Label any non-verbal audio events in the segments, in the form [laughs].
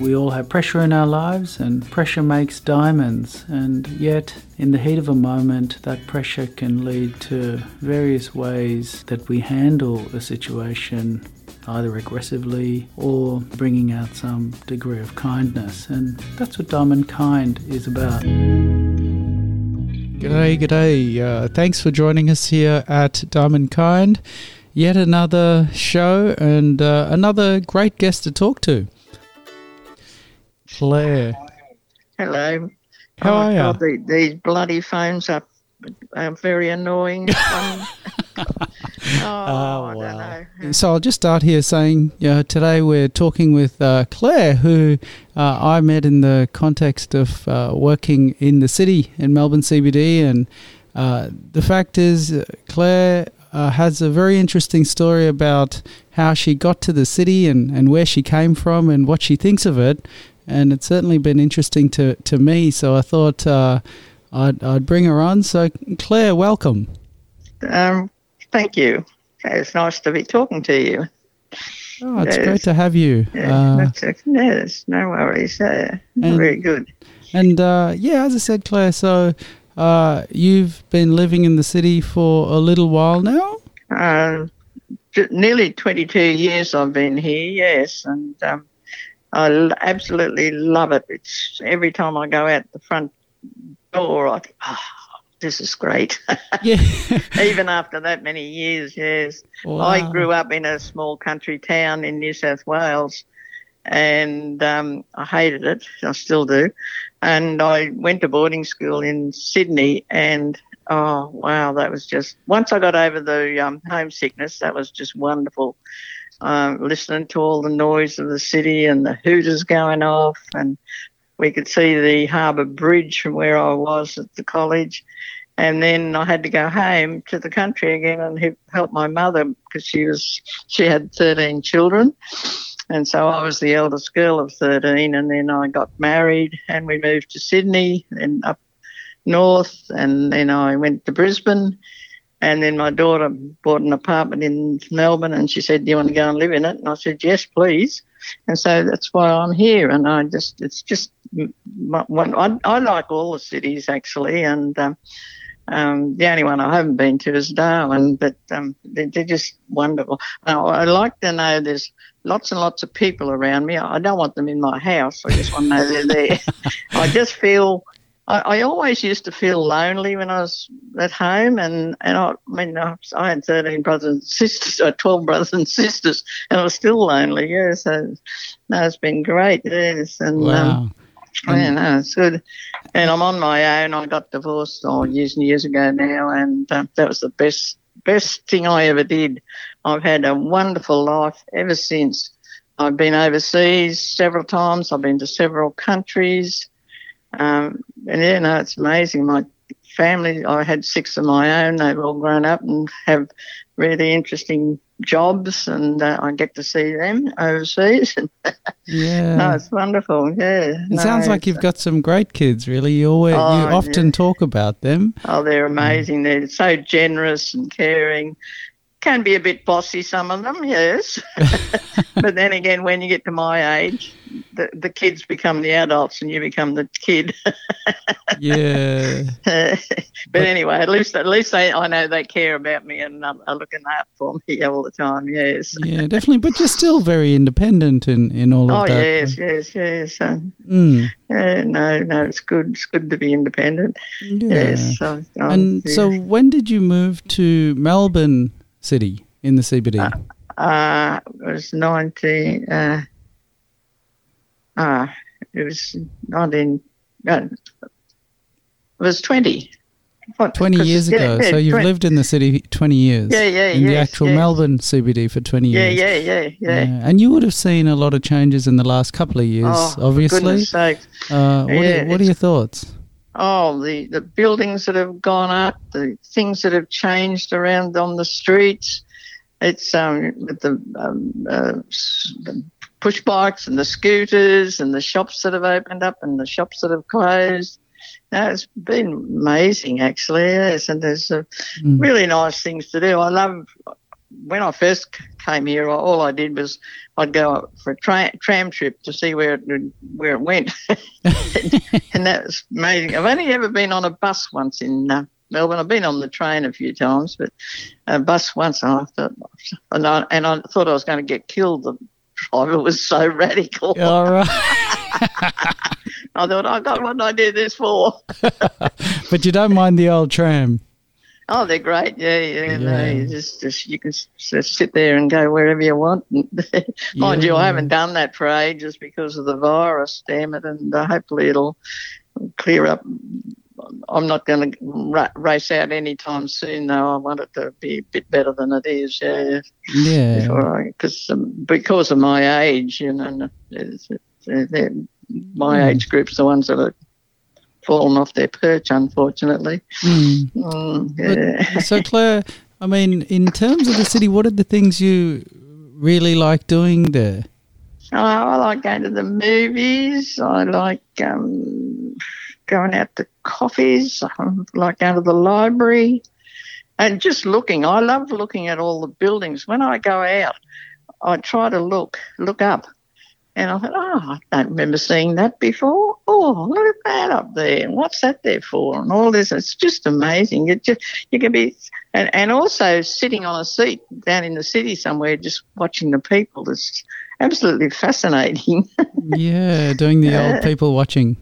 we all have pressure in our lives, and pressure makes diamonds. And yet, in the heat of a moment, that pressure can lead to various ways that we handle a situation either aggressively or bringing out some degree of kindness. And that's what Diamond Kind is about. G'day, g'day. Uh, thanks for joining us here at Diamond Kind. Yet another show and uh, another great guest to talk to. Clare. Hello. How oh, are you? The, these bloody phones are, are very annoying. [laughs] Um, [laughs] oh, I don't know. So I'll just start here saying uh, today we're talking with uh, Clare, who uh, I met in the context of uh, working in the city in Melbourne CBD. And uh, the fact is, uh, Clare uh, has a very interesting story about how she got to the city and, and where she came from and what she thinks of it. And it's certainly been interesting to, to me. So I thought uh, I'd, I'd bring her on. So, Clare, welcome. Um, thank you. It's nice to be talking to you. Oh, it's Yes. great to have you. Yeah, Uh, yes, no worries. Uh, And- very good. And uh, yeah, as I said, Clare, so uh, you've been living in the city for a little while now. Um, j- nearly 22 years I've been here, yes, and um, I absolutely love it. It's every time I go out the front door, I think, oh, this is great. [laughs] Yeah. [laughs] Even after that many years, yes. Wow. I grew up in a small country town in New South Wales and um, I hated it. I still do. And I went to boarding school in Sydney and oh, wow, that was just, once I got over the um, homesickness, that was just wonderful. Um, listening to all the noise of the city and the hooters going off and we could see the harbour bridge from where I was at the college. And then I had to go home to the country again and help my mother because she was she had 13 children. And so I was the eldest girl of 13 and then I got married and we moved to Sydney and up north and then I went to Brisbane and then my daughter bought an apartment in Melbourne and she said, do you want to go and live in it? And I said, yes, please. And so that's why I'm here. And I just, it's just, my, I, I like all the cities actually. And, um, um, the only one I haven't been to is Darwin, but um, they're, they're just wonderful. Now, I like to know there's lots and lots of people around me. I don't want them in my house. I just want to know they're there. [laughs] I just feel. I, I always used to feel lonely when I was at home, and and I, I mean I, I had thirteen brothers and sisters, or twelve [laughs] brothers and sisters, and I was still lonely. Yeah, so no, it's been great. Yes, and um, Wow. yeah, no, it's good. And I'm on my own. I got divorced oh, years and years ago now, and um, that was the best best thing I ever did. I've had a wonderful life ever since. I've been overseas several times. I've been to several countries, um, and yeah, no, it's amazing. My family, I had six of my own. They've all grown up and have really interesting jobs, and uh, I get to see them overseas. [laughs] Yeah. no, it's wonderful. Yeah, it sounds like you've got some great kids, really. You always, Oh, you often yeah. talk about them. Oh, they're amazing. They're so generous and caring. Can be a bit bossy, some of them, yes. [laughs] but then again, when you get to my age, the, the kids become the adults and you become the kid. Yeah. [laughs] but anyway, at least at least they, I know they care about me and um, are looking out for me [laughs] all the time. Yes. Yeah, definitely. But you're still very independent in, in all of Oh that. yes, yes, yes. Uh, Mm. uh, no, no, it's good. It's good to be independent. Yeah. Yes. So, um, And yes. so, when did you move to Melbourne City in the CBD? Uh, it was 19, uh, uh, it was 19, uh, it was 20. What, 20 'cause- years yeah, ago. yeah, so you've 20 lived in the city 20 years. Yeah, yeah, In the actual yes. Melbourne CBD for 20 Yeah, years. yeah, yeah, yeah. And you would have seen a lot of changes in the last couple of years, Oh, for obviously. Uh, what, Yeah, are, what are your thoughts? Oh, the, the buildings that have gone up, the things that have changed around on the streets. It's um, with the, um, uh, the push bikes and the scooters and the shops that have opened up and the shops that have closed. No, it's been amazing, actually. Yes, and there's uh, Mm. really nice things to do. I love when I first came here, all I did was I'd go for a tra- tram trip to see where it where it went, [laughs] and that was amazing. I've only ever been on a bus once in uh, Melbourne. I've been on the train a few times, but a bus once. And I thought, and I, and I thought I was going to get killed. The driver was so radical. All right. [laughs] [laughs] I thought, oh God, what did I do this for? but you don't mind the old tram. Oh, they're great. Yeah, yeah. yeah. No, you just, just you can just sit there and go wherever you want. [laughs] Mind yeah. you, I haven't done that for ages because of the virus. Damn it! And uh, hopefully it'll clear up. I'm not going to ra- race out anytime soon, though. I want it to be a bit better than it is. Yeah. Yeah. Because um, because of my age, you know, it's, it's, my mm. age group's the ones that are fallen off their perch, unfortunately. Mm. Mm, yeah. so, Clare, I mean, in terms of the city, what are the things you really like doing there? Oh, I like going to the movies. I like um, going out to coffees. I like going to the library and just looking. I love looking at all the buildings. When I go out, I try to look, look up and I thought, oh, I don't remember seeing that before. Oh, look at that up there. What's that there for? And all this. It's just amazing. You just you can be, and, and also sitting on a seat down in the city somewhere, just watching the people. It's absolutely fascinating. [laughs] yeah, doing the old [laughs] people watching.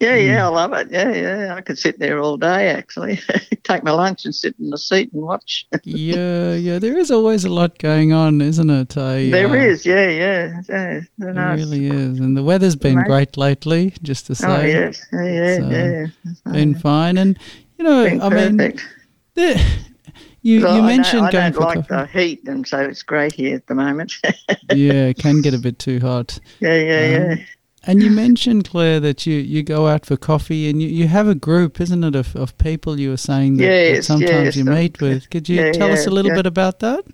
Yeah, yeah, I love it. Yeah, yeah. I could sit there all day actually. [laughs] Take my lunch and sit in the seat and watch. [laughs] yeah, yeah. There is always a lot going on, isn't it? I, there uh, is, yeah, yeah. yeah it really is. And the weather's been great lately, just to oh, say. Oh, yes. Yeah, yeah, so, yeah. Been fine. And, you know, been I perfect. mean, there, you, you mentioned I don't, I don't like coffee. the heat, and so it's great here at the moment. [laughs] yeah, it can get a bit too hot. Yeah, yeah, um, yeah. And you mentioned, Clare, that you, you go out for coffee and you, you have a group, isn't it, of, of people you were saying that, yes, that sometimes yes, you meet with. Could you yeah, tell yeah, us a little yeah. bit about that?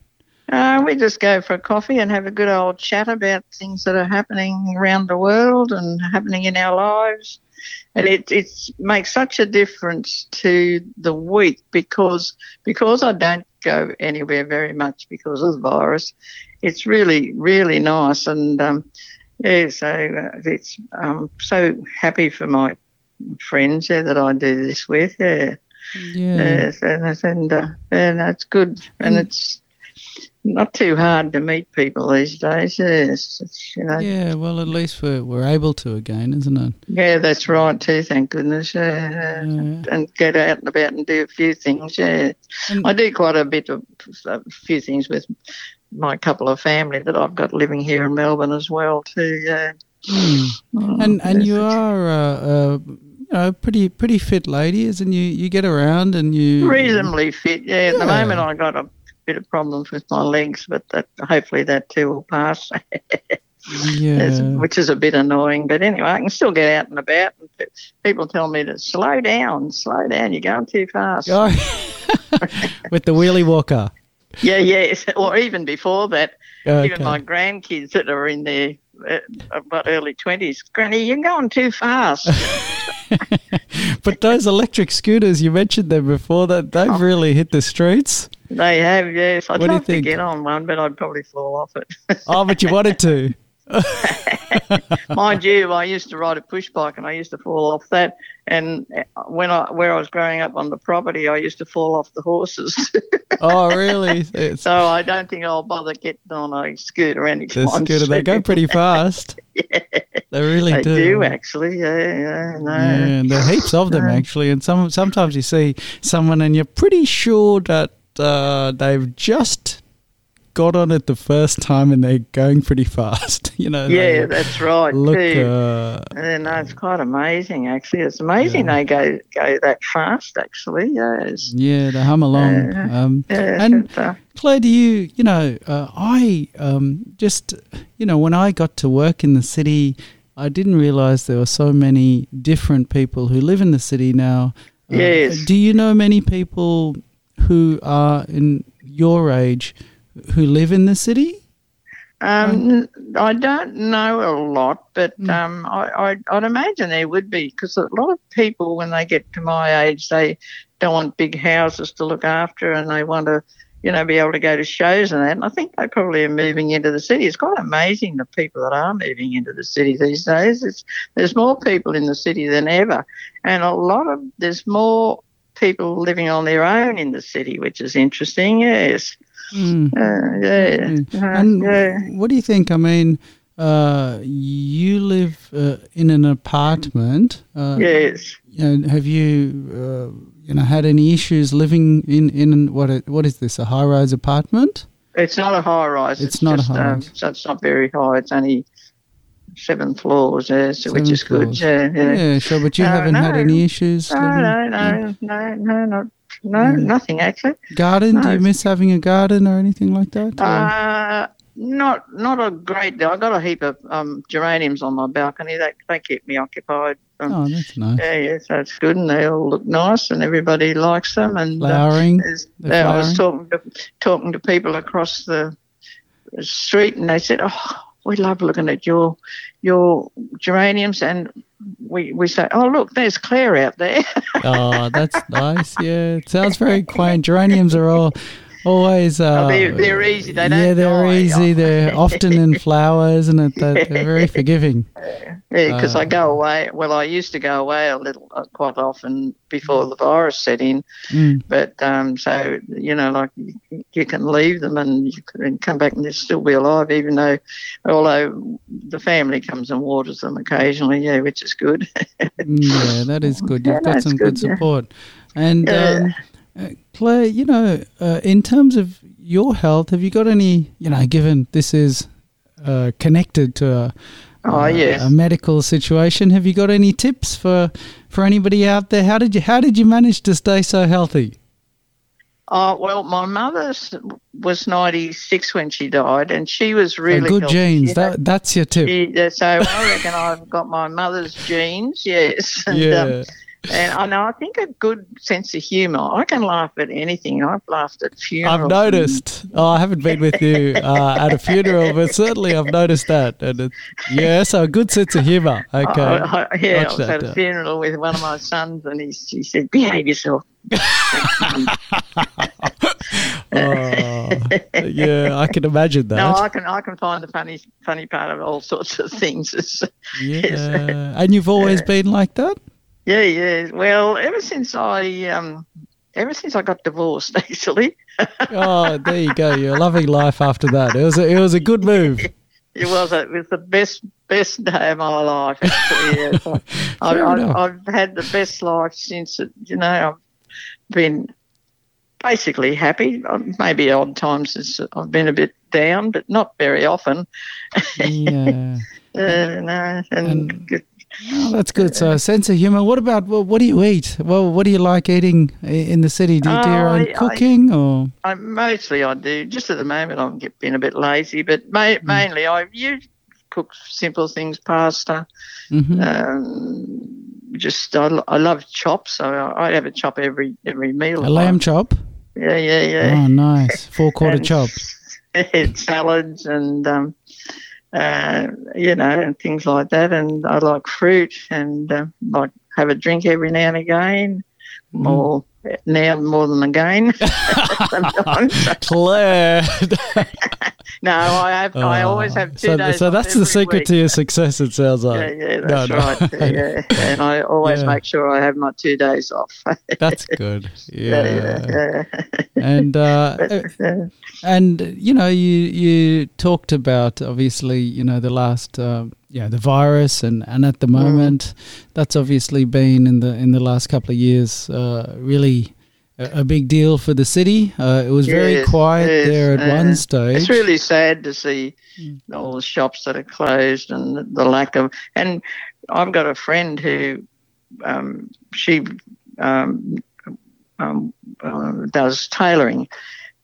Uh, we just go for a coffee and have a good old chat about things that are happening around the world and happening in our lives. And it it makes such a difference to the week because because I don't go anywhere very much because of the virus. It's really really nice and um, yeah, so uh, it's I'm so happy for my friends yeah, that I do this with. Yeah, yeah, and and, uh, and that's good, and, and it's not too hard to meet people these days. Yes, you know. Yeah, well, at least we're we're able to again, isn't it? Yeah, that's right too. Thank goodness. Yeah, yeah. and get out and about and do a few things. Yeah, and I do quite a bit of a few things with my couple of family that I've got living here in Melbourne as well too. Yeah. Mm. Oh, and and you are a, uh, you know pretty pretty fit lady, isn't you? You get around and you reasonably fit. Yeah. At the moment, I got a bit of problems with my legs, but that hopefully that too will pass. [laughs] yeah. which is a bit annoying, but anyway, I can still get out and about. And people tell me to slow down, slow down. You're going too fast. Oh. [laughs] with the wheelie walker. Yeah, yes, [laughs] or even before that, okay. even my grandkids that are in their uh, about early twenties, Granny, you're going too fast. [laughs] but those electric scooters, you mentioned them before, that they've oh. really hit the streets. They have, yes. I'd what love to get on one, but I'd probably fall off it. [laughs] oh, but you wanted to. Mind you, I used to ride a push bike and I used to fall off that. And when I where I was growing up on the property, I used to fall off the horses. [laughs] oh, really? [laughs] So I don't think I'll bother getting on a scooter anytime. The scooter, they go pretty fast. [laughs] yeah, they really do. they do. do actually. Yeah, yeah, no. yeah. There are heaps of them actually, and some sometimes you see someone and you're pretty sure that uh, they've just got on it the first time and they're going pretty fast. [laughs] you know. Yeah, that's right. Look, too. Uh, and it's quite amazing. Actually, it's amazing yeah. they go go that fast. Actually, yes. Yeah, they hum along. Uh, um, yeah, and uh, Clare, do you? You know, uh, I um, just you know when I got to work in the city. I didn't realize there were so many different people who live in the city now. Uh, yes. Do you know many people who are in your age who live in the city? Um, I don't know a lot, but mm. um, I, I, would imagine there would be because a lot of people, when they get to my age, they don't want big houses to look after, and they want to you know, be able to go to shows and that. And I think they probably are moving into the city. It's quite amazing the people that are moving into the city these days. It's, there's more people in the city than ever, and a lot of there's more people living on their own in the city, which is interesting. Yes. Mm. Uh, yeah. Mm. Uh, and yeah. what do you think? I mean, uh, you live uh, in an apartment. Uh, yes. And have you, uh, you know, had any issues living in in what what is this? A high rise apartment? It's not a high rise. It's, it's not just, a high um, rise. So it's not very high. It's only seven floors, yeah, so which is floors. good. Yeah, yeah. Yeah, sure. But you haven't no, had any issues. No, no, no, no, no, not no, nothing actually. Garden? No. Do you miss having a garden or anything like that? Uh, not not a great deal. I got a heap of um, geraniums on my balcony. They they keep me occupied. Um, oh, that's nice. Yeah, yeah, so it's good, and they all look nice, and everybody likes them. And uh, flowering. Uh, I was talking to talking to people across the street, and they said, "Oh, we love looking at your your geraniums and we, we say, oh, look, there's Clare out there. oh, that's nice. Yeah, it sounds very quaint. Geraniums are all always. Uh, oh, they're, they're, easy. They don't yeah, they're die. easy. They're often in [laughs] flower, isn't it? They're, they're very [laughs] forgiving. Yeah, because uh, I go away. Well, I used to go away a little, uh, quite often before the virus set in. Mm. But um, so you know, like you, you, can leave them and you can come back and they'll still be alive, even though, although the family comes and waters them occasionally. Yeah, which is good. Mm, yeah, that is [laughs] good. You've yeah, got some good, good support. And um, uh, Clare, you know, uh, in terms of your health, have you got any, you know, given this is uh, connected to a, oh, yes. a, medical situation, have you got any tips for, for anybody out there? How did you how did you manage to stay so healthy? Oh well, my mother was ninety six when she died, and she was really so good healthy. genes. That, that's your tip. She, so I reckon I've got my mother's genes. [laughs] Yes. And, yeah. Um, and I know I think a good sense of humour. I can laugh at anything. I've laughed at funerals. I've noticed. Oh, I haven't been with you uh, at a funeral, but certainly I've noticed that. And it, yeah, so a good sense of humour. Okay. I, I, yeah, Watch I was at a funeral with one of my sons, and he, he said, "Behave yourself." [laughs] oh, yeah, I can imagine that. No, I can I can find the funny funny part of all sorts of things. [laughs] yeah, and you've always been like that. Yeah, yeah. Well, ever since I um, ever since I got divorced, [laughs] actually. oh, there you go. You're loving life after that. It was a, it was a good move. [laughs] It was. It was the best best day of my life. Actually, [laughs] yeah. I, I, I've had the best life since. It, you know, I've been basically happy. Maybe odd times I've been a bit down, but not very often. Yeah. uh, no, and, and Oh, that's good. So, a sense of humor. What about well, what do you eat? Well, what do you like eating in the city? Do you do your own I, cooking, I, or I, mostly I do. Just at the moment, I'm being a bit lazy, but ma- mm. mainly I you cook simple things, pasta. Mm-hmm. Um, just I, I love chops, so I, I have a chop every every meal. A lamb chop. Yeah, yeah, yeah. Oh, nice forequarter [laughs] chop. [laughs] salads and um, uh, you know, and things like that. And I like fruit and uh, like have a drink every now and again, more mm. now more than again. [laughs] [laughs] Clare. [laughs] no, I have. I oh, always have two so, days. So that's the secret week. to your success. It sounds like. Yeah, yeah, that's no, right. No. [laughs] yeah, and I always yeah. make sure I have my two days off. [laughs] that's good. Yeah. and uh, [laughs] but, and you know, you you talked about obviously, you know, the last. Uh, yeah, the virus, and, and at the mm. moment, mm. that's obviously been in the in the last couple of years uh, really a, big deal for the city. Uh, it was yes, very quiet yes, there at uh, one stage. It's really sad to see mm. all the shops that are closed and the, the lack of. And I've got a friend who um, she um, um, uh, does tailoring,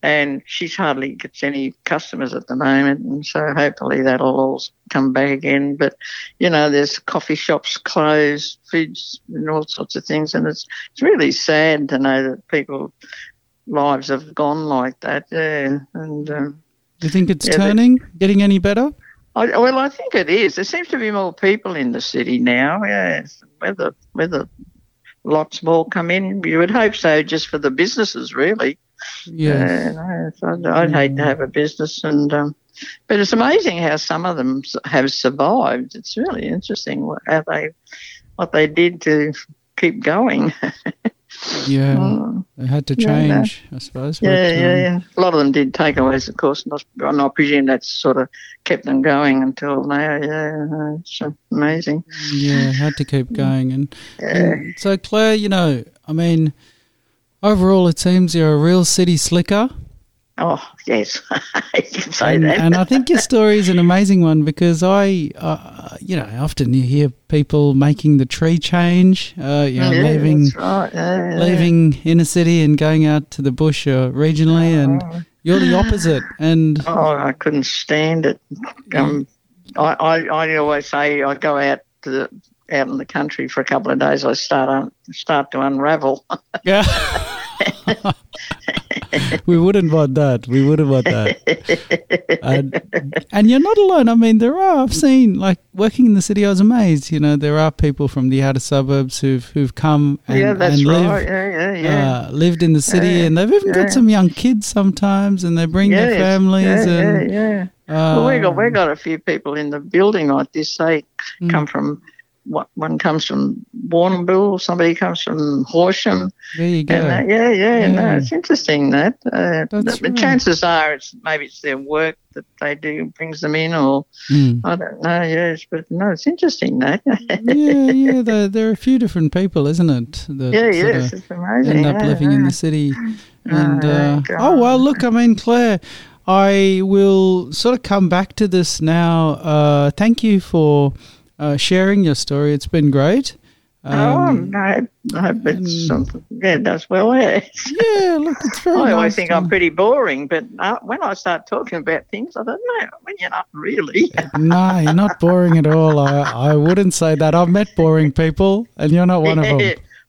and she's hardly gets any customers at the moment, and so hopefully that'll all come back again. But you know, there's coffee shops closed, foods, and all sorts of things, and it's it's really sad to know that people lives have gone like that. Yeah, and um, do you think it's yeah, turning, getting any better? I, well, I think it is. There seems to be more people in the city now. Yes, whether whether lots more come in, you would hope so, just for the businesses, really. Yeah, I'd, I'd hate to have a business, and um, but it's amazing how some of them have survived. It's really interesting what, how they what they did to keep going. yeah, oh. [laughs] they had to change, yeah, I suppose. Yeah, but, um, yeah. A lot of them did takeaways, of course, and I, presume that's sort of kept them going until now. Yeah, it's amazing. Yeah, had to keep going, and, yeah. and so Clare, you know, I mean, overall, it seems you're a real city slicker. Oh yes, [laughs] you can say and, that. and I think your story is an [laughs] amazing one because I, uh, you know, often you hear people making the tree change, uh, you know, yeah, leaving, right. yeah, leaving inner city and going out to the bush or regionally, oh. and you're the opposite. And oh, I couldn't stand it. Um, I, I, I always say I go out to the out in the country for a couple of days. I start un, start to unravel. yeah. [laughs] we wouldn't want that. We wouldn't want that. And, and, you're not alone. I mean, there are. I've seen like working in the city. I was amazed. You know, there are people from the outer suburbs who've who've come and, yeah, that's and right. yeah, yeah, yeah. Uh, lived in the city, yeah, and they've even yeah. got some young kids sometimes, and they bring yes, their families. Yeah, and, yeah, yeah. Uh, well, we got we got a few people in the building like this. They mm. come from one comes from Warrnambool, somebody comes from Horsham. There you go. Uh, yeah, yeah, yeah, no, it's interesting that. Uh, the, right. chances are it's maybe it's their work that they do brings them in, or mm. I don't know. Yes, but no, it's interesting that. yeah, yeah. There, there, are a few different people, isn't it? That yeah, yes, it's amazing. End up yeah, living yeah. in the city, and uh, oh well, look, I mean, Clare. I will sort of come back to this now. Uh, thank you for uh, sharing your story. It's been great. Um, oh, no, I hope it's something. Yeah, does well. [laughs] Yeah, yeah look, it's very. I nice always think to... I'm pretty boring, but uh, when I start talking about things, I don't know. When you're not really. [laughs] no, you're not boring at all. I, I wouldn't say that. I've met boring people, and you're not one of them.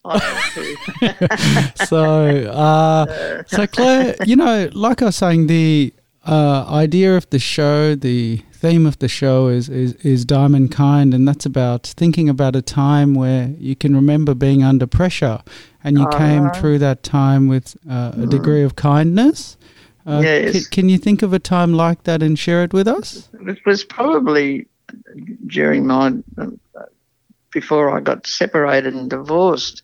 [laughs] so, uh, so Clare, you know, like I was saying, the uh, idea of the show, the theme of the show is, is, is Diamond Kind, and that's about thinking about a time where you can remember being under pressure and you uh, came through that time with uh, a mm. degree of kindness. Uh, yes. C- can you think of a time like that and share it with us? It was probably during my, before I got separated and divorced.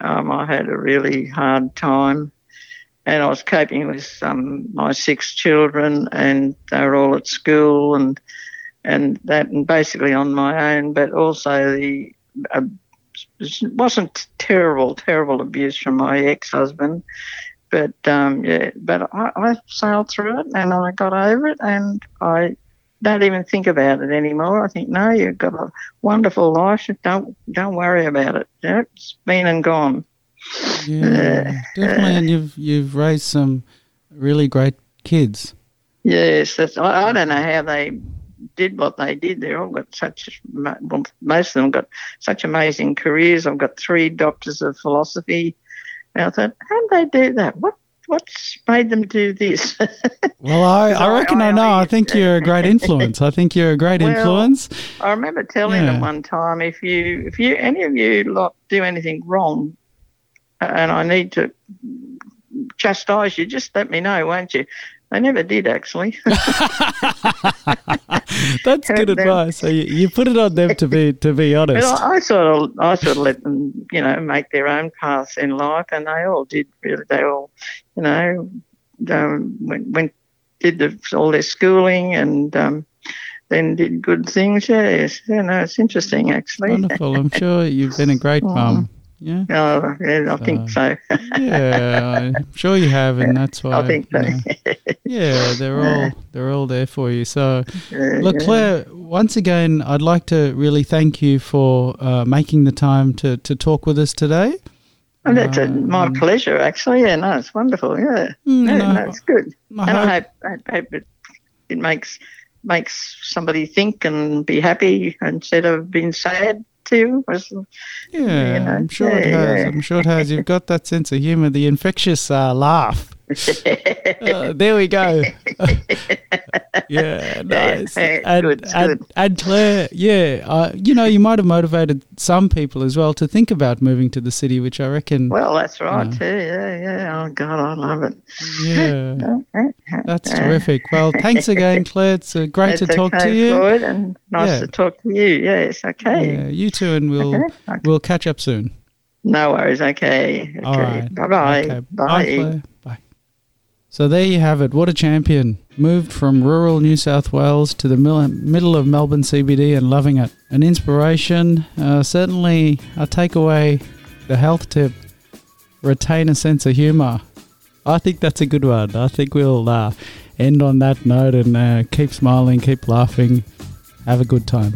Um, I had a really hard time and I was coping with um, my six children, and they were all at school, and and that, and basically on my own. But also the uh, wasn't terrible, terrible abuse from my ex-husband, but um, yeah, but I, I sailed through it, and I got over it, and I don't even think about it anymore. I think, no, you've got a wonderful life. Don't don't worry about it. Yeah, it's been and gone. Yeah, [sighs] definitely, and you've you've raised some really great kids. Yes, that's. I, I don't know how they did what they did. They all got such. Well, most of them got such amazing careers. I've got three doctors of philosophy. And I thought, how did they do that? What what's made them do this? [laughs] well, I, I reckon I, I know. I think you're a great influence. I think you're a great well, influence. I remember telling yeah. them one time, if you if you any of you lot do anything wrong, and I need to chastise you, just let me know, won't you? They never did, actually. [laughs] That's good advice. So you, you, put it on them to be to be [laughs] honest. I, I, sort of I sort of let them, you know, make their own paths in life, and they all did. Really, they all, you know, um, went, went did the, all their schooling and. Um, then did good things. Yes, yeah, no, it's interesting actually. Wonderful. I'm sure you've been a great [laughs] mum. Yeah. Oh, yeah, I so, think so. yeah, I'm sure you have, and that's [laughs] why. I think so. You know, yeah, they're all they're all there for you. So, look, Clare, once again, I'd like to really thank you for uh, making the time to to talk with us today. And that's uh, my um, pleasure, actually. Yeah, no, it's wonderful. Yeah, mm, yeah, no, it's good. I and hope, I hope, I hope it, it makes makes somebody think and be happy instead of being sad too. yeah, you know, I'm sure yeah, it has. Yeah. I'm sure it has. You've got that sense of humour, the infectious uh, laugh. Uh, [laughs] there we go. [laughs] yeah, nice. And, good, and, good. and Clare, yeah, uh, you know, you might have motivated some people as well to think about moving to the city, which I reckon. Well, that's right Yeah. too. Yeah, yeah. Oh God, I love it. yeah, [laughs] that's terrific. Well, thanks again, Clare. It's uh, great to talk okay, to you. Floyd, and nice Yeah. to talk to you. Yes, okay. Yeah, you too, and we'll Okay, okay. we'll catch up soon. No worries. Okay. Okay. All right. Bye bye. Okay. Bye. Bye. So there you have it. What a champion. Moved from rural New South Wales to the middle of Melbourne CBD and loving it. An inspiration. Uh, certainly, I take away the health tip retain a sense of humour. I think that's a good one. I think we'll uh, end on that note and uh, keep smiling, keep laughing, have a good time.